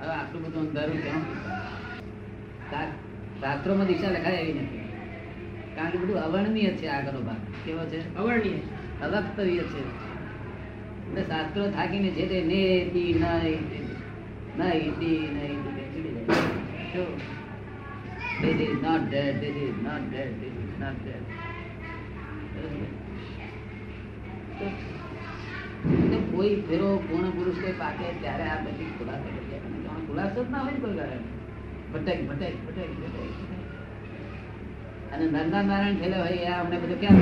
હવે આટલું બધું અંધારું કેમ? શાસ્ત્રોમાં દીક્ષા લખાય એવી નથી. કારણ કે બધું અવર્ણનીય છે આગળનો ભાગ. કેવો છે? અવર્ણનીય. અવક્તવ્ય છે. એટલે શાસ્ત્રો થાકીને છે તે નહીં ચડી જાય. શું This is not dead, this is not dead, this is not dead. કોઈ ફેરો પૂર્ણ પુરુષ કોઈ પાકે ત્યારે આ બધી ખુલાસો કરી. ખુલાસો જ ના હોય કોઈ કારણ ભટક ભટક ભટક ભટક. અને નંદા નારાયણ થયેલા હોય, એ અમને બધું ક્યાં?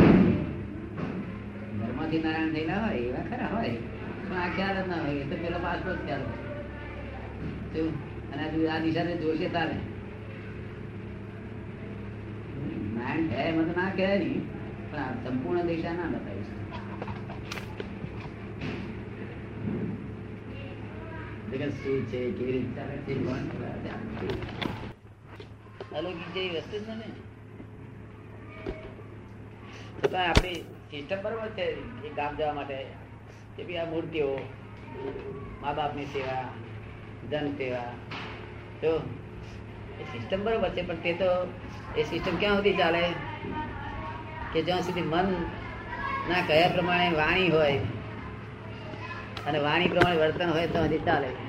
ઘરમાંથી નારાયણ થયેલા હોય, એવા ખરા હોય પણ આ ખ્યાલ જ ના હોય, એ તો પેલો પાછો જ ખ્યાલ હોય? અને આ દિશાને જોશે તારે નારાયણ છે એમાં ના કહેવાય નહીં પણ આ સંપૂર્ણ દિશા ના બતાવીશ જગત? અલૌકિક જેવી માટે આ મૂર્તિઓ મા બાપની સેવા ધન સેવા તો એ સિસ્ટમ બરોબર છે પણ તે તો એ સિસ્ટમ ક્યાં સુધી ચાલે કે જ્યાં સુધી મન ના કયા પ્રમાણે વાણી હોય અને વાણી પ્રમાણે વર્તન હોય તો હજી ચાલે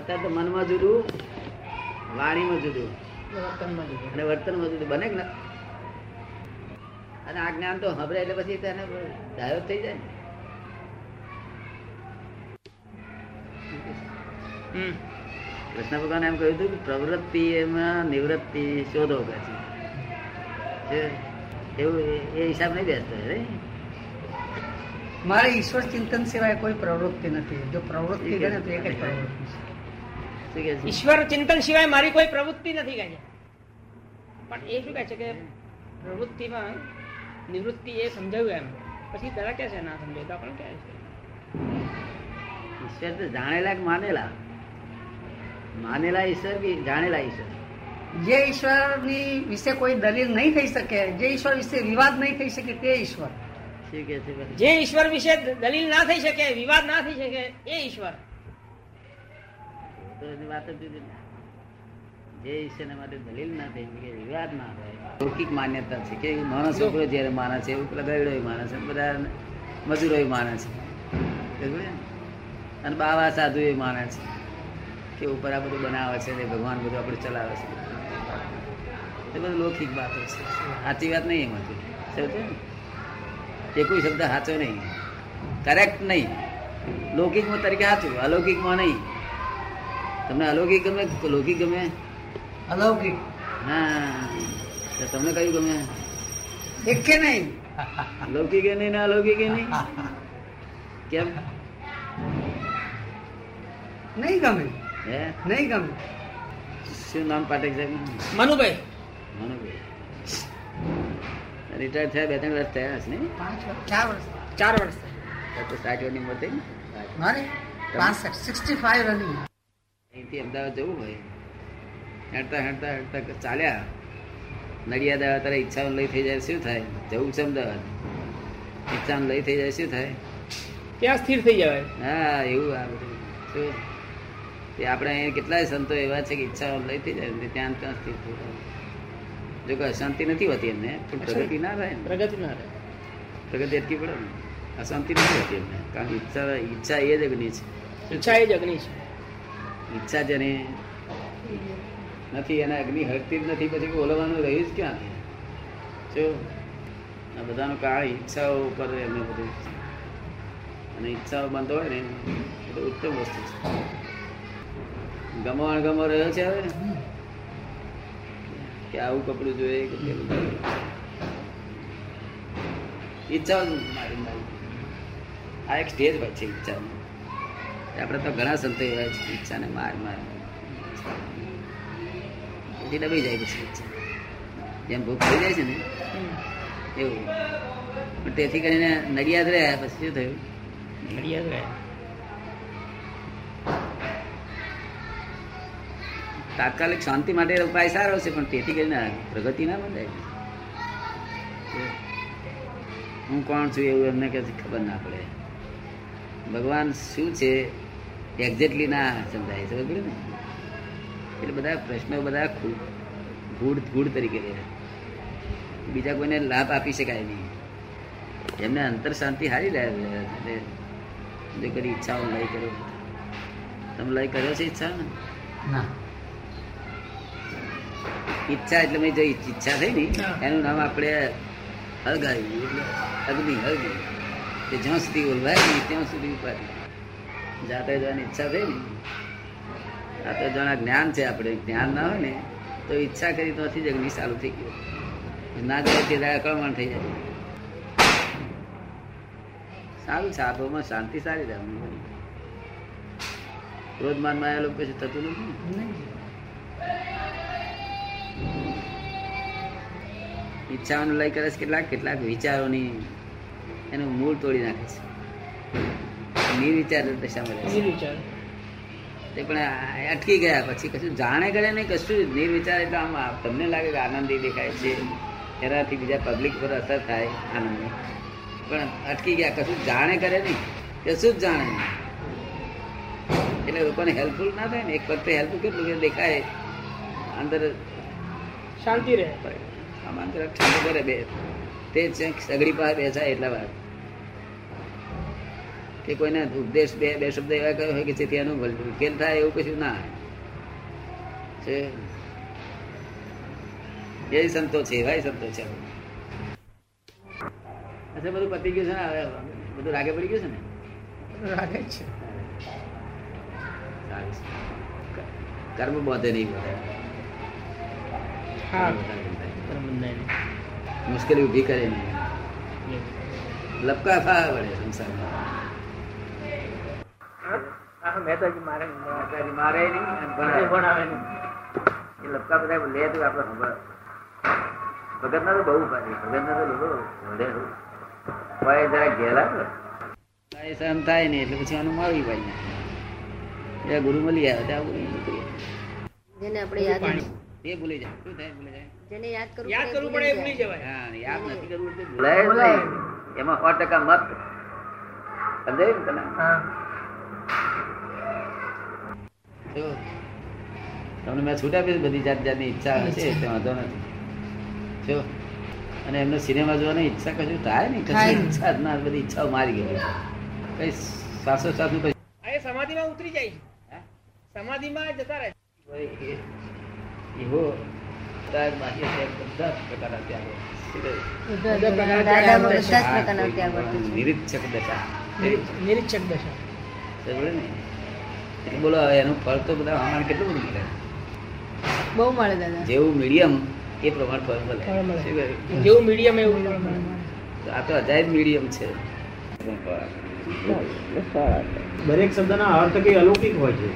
અત્યારે તો મનમાં જુદું વાણીમાં જુદું. અને વર્તનમાં જુદું. બને ને? અને આ જ્ઞાન તો હબરે એટલે પછી તેને ડાયો થઈ જાય ને. કૃષ્ણ ભગવાન એમ કહ્યું હતું કે પ્રવૃત્તિ એમાં નિવૃત્તિ શોધો છે. એવું એ- હિસાબ નહીં બેસતો રે મારે ઈશ્વર ચિંતન સિવાય કોઈ પ્રવૃત્તિ નથી. જો પ્રવૃત્તિ કરે તો એક જ પ્રવૃત્તિ છે. ઈશ્વર ચિંતન સિવાય મારી કોઈ પ્રવૃત્તિ નથી કહે છે પણ એ શું કહે છે કે પ્રવૃત્તિમાં નિવૃત્તિ એ સમજાવ્યું એમ. પછી તારા કહે છે ના સમજાય. તો આપણે કહે છે. ઈશ્વર તો જાણેલા કે માનેલા? માનેલા ઈશ્વર કે જાણેલા ઈશ્વર? જે ઈશ્વરની વિશે કોઈ દલીલ નહીં થઈ શકે જે ઈશ્વર વિશે વિવાદ નહીં થઈ શકે તે ઈશ્વર. કે જે ઈશ્વર વિશે દલીલ ના થઈ શકે વિવાદ ના થઈ શકે એ ઈશ્વર. તો વાત જ. જે ઈશ્વરના માટે દલીલ ના થઈ શકે વિવાદ ના થાય. લૌકિક માન્યતા છે કે માણસ છોકરો જ્યારે માને છે એવું પેલા ગયડો માને છે બધા મજૂરો માને છે. અને બાવા સાધુ એ માને છે કે ઉપર આ બધું બનાવે છે ને ભગવાન બધું આપણે ચલાવે છે. એ બધું લૌકિક વાતો છે. સાચી વાત નહીં એમાંથી. સમજ્યું ને? એ કોઈ શબ્દ સાચો નહીં. કરેક્ટ નહીં. લૌકિકમાં તરીકે સાચું અલૌકિકમાં નહીં. તમને અલૌકિક ગમે કે લૌકિક ગમે અલૌકિક હા તો તમને કયું ગમે એક કે નહીં લૌકિક એ નહીં ને અલૌકિક એ નહીં કેમ નહીં ગમે હે નહીં ગમે શું નામ પાટેક સાહેબ મનુભાઈ મનુભાઈ રિટાયર થયા બે ત્રણ વર્ષ થયા હશે ને પાંચ વર્ષ ચાર વર્ષ ચાર વર્ષ તો સાઠ વર્ષની ઉંમર થઈ ને મારે પાસઠ સિક્સટી ફાઈવ રનિંગ અહીંથી અમદાવાદ જવું હોય. હેડતા હેડતા હેડતા ચાલ્યા. નડિયાદ આવે તારે ઈચ્છાઓ લઈ થઈ જાય શું થાય? જવું છે અમદાવાદ. ઈચ્છા લઈ થઈ જાય શું થાય? ત્યાં સ્થિર થઈ જવાય. હા એવું આ બધું. શું? તે આપણે અહીંયા કેટલાય સંતો એવા છે કે ઈચ્છાઓ લઈ થઈ જાય ત્યાં ત્યાં સ્થિર થઈ જાય. જો કે અશાંતિ નથી હોતી એમને પણ પ્રગતિ ના થાય ને પ્રગતિ ના રહે પ્રગતિ અટકી પડે ને. અશાંતિ નથી હોતી એમને. કારણ કે ઈચ્છા ઈચ્છા એ જ અગ્નિ છે. ઈચ્છા એ જ અગ્નિ છે. ઈચ્છા જેને નથી, એના અગ્નિ હરતી જ નથી, પછી ઓલવાનું રહ્યું જ ક્યાં જો, આ બધાનું કારણ ઈચ્છાઓ ઉપર એમને બધું અને ઈચ્છાઓ બંધ હોય ને, એ તો ઉત્તમ વસ્તુ છે. ગમો અણગમો રહ્યો છે હવે? કે આવું કપડું જોઈએ કે પેલું. ઈચ્છાઓ મારી મારી. આ એક સ્ટેજ હોય છે ઈચ્છાનું આપણે તો ઘણા સંતો એવા છે ઈચ્છાને માર માર. પછી દબાઈ જાય પછી જેમ ભૂખ થઈ જાય છે ને એવું. પણ તેથી કરીને નડિયાદ રહ્યા પછી શું થયું? નડિયાદ રહ્યા. તાત્કાલિક શાંતિ માટે ઉપાય સારો છે પણ તેથી કરીને પ્રગતિ ના બંધાય. હું કોણ છું એવું એમને કે ખબર ના પડે. ભગવાન શું છે? એક્ઝેક્ટલી ના સમજાય સમજ પડી ને? એટલે બધા પ્રશ્નો બધા ગૂઢ ગૂઢ તરીકે રહે બીજા કોઈને લાભ આપી શકાય નહીં. એમને અંતર શાંતિ હારી રહ્યા એટલે જો કરી ઈચ્છાઓ લઈ કર્યો તમે લઈ કર્યો છે ઈચ્છા? ને. ના ઈચ્છા એટલે મેં જે ઈચ્છા થઈ ને એનું નામ આપણે હળગાવ્યું એટલે અગ્નિ હળગી તે જ્યાં સુધી ઓલવાય નહીં ત્યાં સુધી ઉપાધિ. જાતે જવાની ઈચ્છા થઈ ને આ તો જણા જ્ઞાન છે આપણે, જ્ઞાન ના હોય ને, તો ઈચ્છા કરી તો જ અગ્નિ ચાલુ થઈ ગયું. ના જાય તે અકળમણ થઈ જાય. સારું છે આબોમાં શાંતિ સારી રહે અમને. ક્રોધમાનમાં આ લોકો કશું થતું નથી ઈચ્છાઓનું લઈ કરે છે કેટલાક કેટલાક વિચારોની એનું મૂળ તોડી નાખે છે. નિર્વિચાર દશામાં રહે છે નિર્વિચાર તે પણ અટકી ગયા પછી કશું જાણે કરે નહીં કશું જ નિર્વિચાર એટલે આમ તમને લાગે કે આનંદી દેખાય છે. એનાથી બીજા પબ્લિક પર અસર થાય આનંદની. પણ અટકી ગયા કશું જાણે કરે નહીં. કશું જ જાણે નહીં. એટલે લોકોને હેલ્પફુલ ના થાય ને એક વખતે હેલ્પફુલ કેટલું કે દેખાય. અંદર શાંતિ રહે. આમ અંદર ઠંડુ કરે બે. તે સગડી પાસે બેસાય એટલા વાર કે કોઈને ઉપદેશ બે બે શબ્દ એવા કયો હોય કે જેથી એનો ઉકેલ થાય એવું કશું ના છે? એ સંતો છે એવા સંતો છે. અચ્છા બધું પતી ગયું છે ને હવે? બધું રાગે પડી ગયું છે ને? રાગે છે. કર્મ બોધે નહીં બધા મુશ્કેલી ઊભી કરે નહીં. લપકા ફા વળે સંસારમાં. હા મેં મારે માતાજી મારે નહીં ભણાવે ભણાવે. ભણાવે નહીં. એ લપકા બધા લે તો આપણે ખબર ભગત ના તો બહુ પાડી ભગત ના તો લોકો વડે બહુ. જરા ઘેલા સહન થાય ને એટલે પછી આનું મારવી ભાઈ એ ગુરુ મળી આવે ત્યાં ગુરુ જેને આપણે યાદ એ ભૂલી જાય. શું થાય ભૂલી જાય? જેને યાદ કરવું યાદ કરવું પડે ભૂલી જવાય. હા યાદ નથી કરવું એટલે ભૂલાય એમાં સો ટકા મત. સમજાય ને તને? હા. તમને મેં છૂટ આપી બધી જાત જાતની ઈચ્છા હશે તે વાંધો નથી. જો અને એમને સિનેમા જોવાની ઈચ્છા કશું થાય ને થાય કશું ઈચ્છા ના બધી ઈચ્છાઓ મારી ગઈ કઈ સાસો સાસુ કઈ એ સમાધિમાં ઉતરી જાય સમાધિમાં જતા રહે એવો બધા પ્રકારના ત્યાગો બધા પ્રકારના ત્યાગ. નિરીક્ષક દશા. નિરીક્ષક દશા. ને? એટલે બોલો એનું ફળ તો બધા હમણાં કેટલું બધું મળે બહુ મળે દાદા જેવું મીડિયમ એ પ્રમાણે ફળ મળે? જેવું મીડિયમ એવું મળે. આ તો અજાયબ મીડિયમ છે દરેક શબ્દના અર્થ કઈ અલૌકિક હોય છે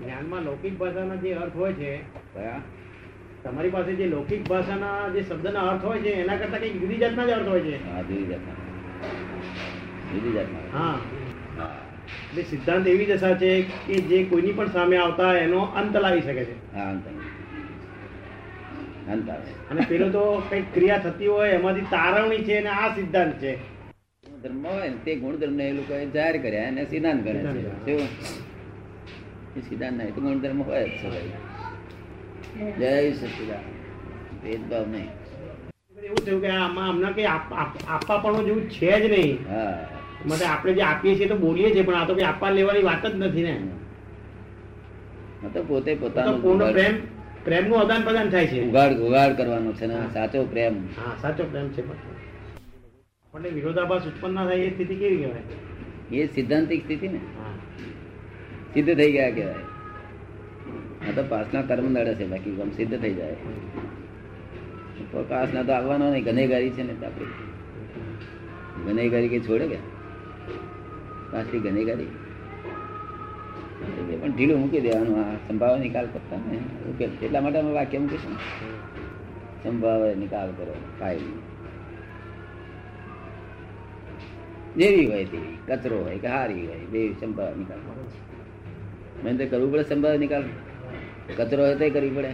જ્ઞાનમાં લૌકિક ભાષાના જે અર્થ હોય છે તમારી પાસે જે લૌકિક ભાષાના જે શબ્દના અર્થ હોય છે એના કરતા કઈ જુદી જાતના જ અર્થ હોય છે હા, જુદી જાતના. જુદી જાતના. હા. એટલે સિદ્ધાંત એવી દશા છે કે જે કોઈની પણ સામે આવતા એનો અંત લાવી શકે છે. અંત. અંત આવે. અને પેલો તો કંઈક ક્રિયા થતી હોય એમાંથી તારવણી છે અને આ સિદ્ધાંત છે. ધર્મ હોય તે ગુણધર્મ એ લોકો જાહેર કર્યા અને સિદ્ધાંત ગણે છે. એ સિદ્ધાંત નહીં તો ગુણધર્મ હોય જ છે જય સચિદાન ભેદભાવ નહીં. એવું થયું કે આમાં હમણાં કઈ આપવા પણ જેવું છે જ નહીં. હા. માટે આપણે જે આપીએ છીએ તો બોલીએ છીએ પણ આ તો કઈ આપવા લેવાની વાત જ નથી ને. તો પોતે પોતાનો પ્રેમ પૂર્ણ પ્રેમ પ્રેમનું આદાન પ્રદાન થાય છે. ઉગાડ ઉગાડ કરવાનો છે ને સાચો પ્રેમ. હા સાચો પ્રેમ છે પણ. વિરોધાભાસ ઉત્પન્ન થાય એ સ્થિતિ કેવી કહેવાય? એ સિદ્ધાંતિક સ્થિતિ ને. હા. સિદ્ધ થઈ ગયા કહેવાય. આ તો પાસના કર્મ નડે છે બાકી ગમ સિદ્ધ થઈ જાય. પાસના તો આવવાનો નહીં ગનેગારી છે ને આપણે. ગનેગારી કે છોડે કે? પાછલી ગનેગારી એ પણ ઢીલું મૂકી દેવાનું, આ સંભાવે નિકાલ કરતા ને ઉકેલ. એટલા માટે અમે વાક્ય મૂકીશું સંભાવે નિકાલ કરો, ફાઇલ. જેવી હોય તેવી કચરો હોય કે હારી હોય, બે સંભાવ નિકાલ મેં તો કરવું પડે સંભાવ નિકાલ. કચરો હોય તો કરવી પડે.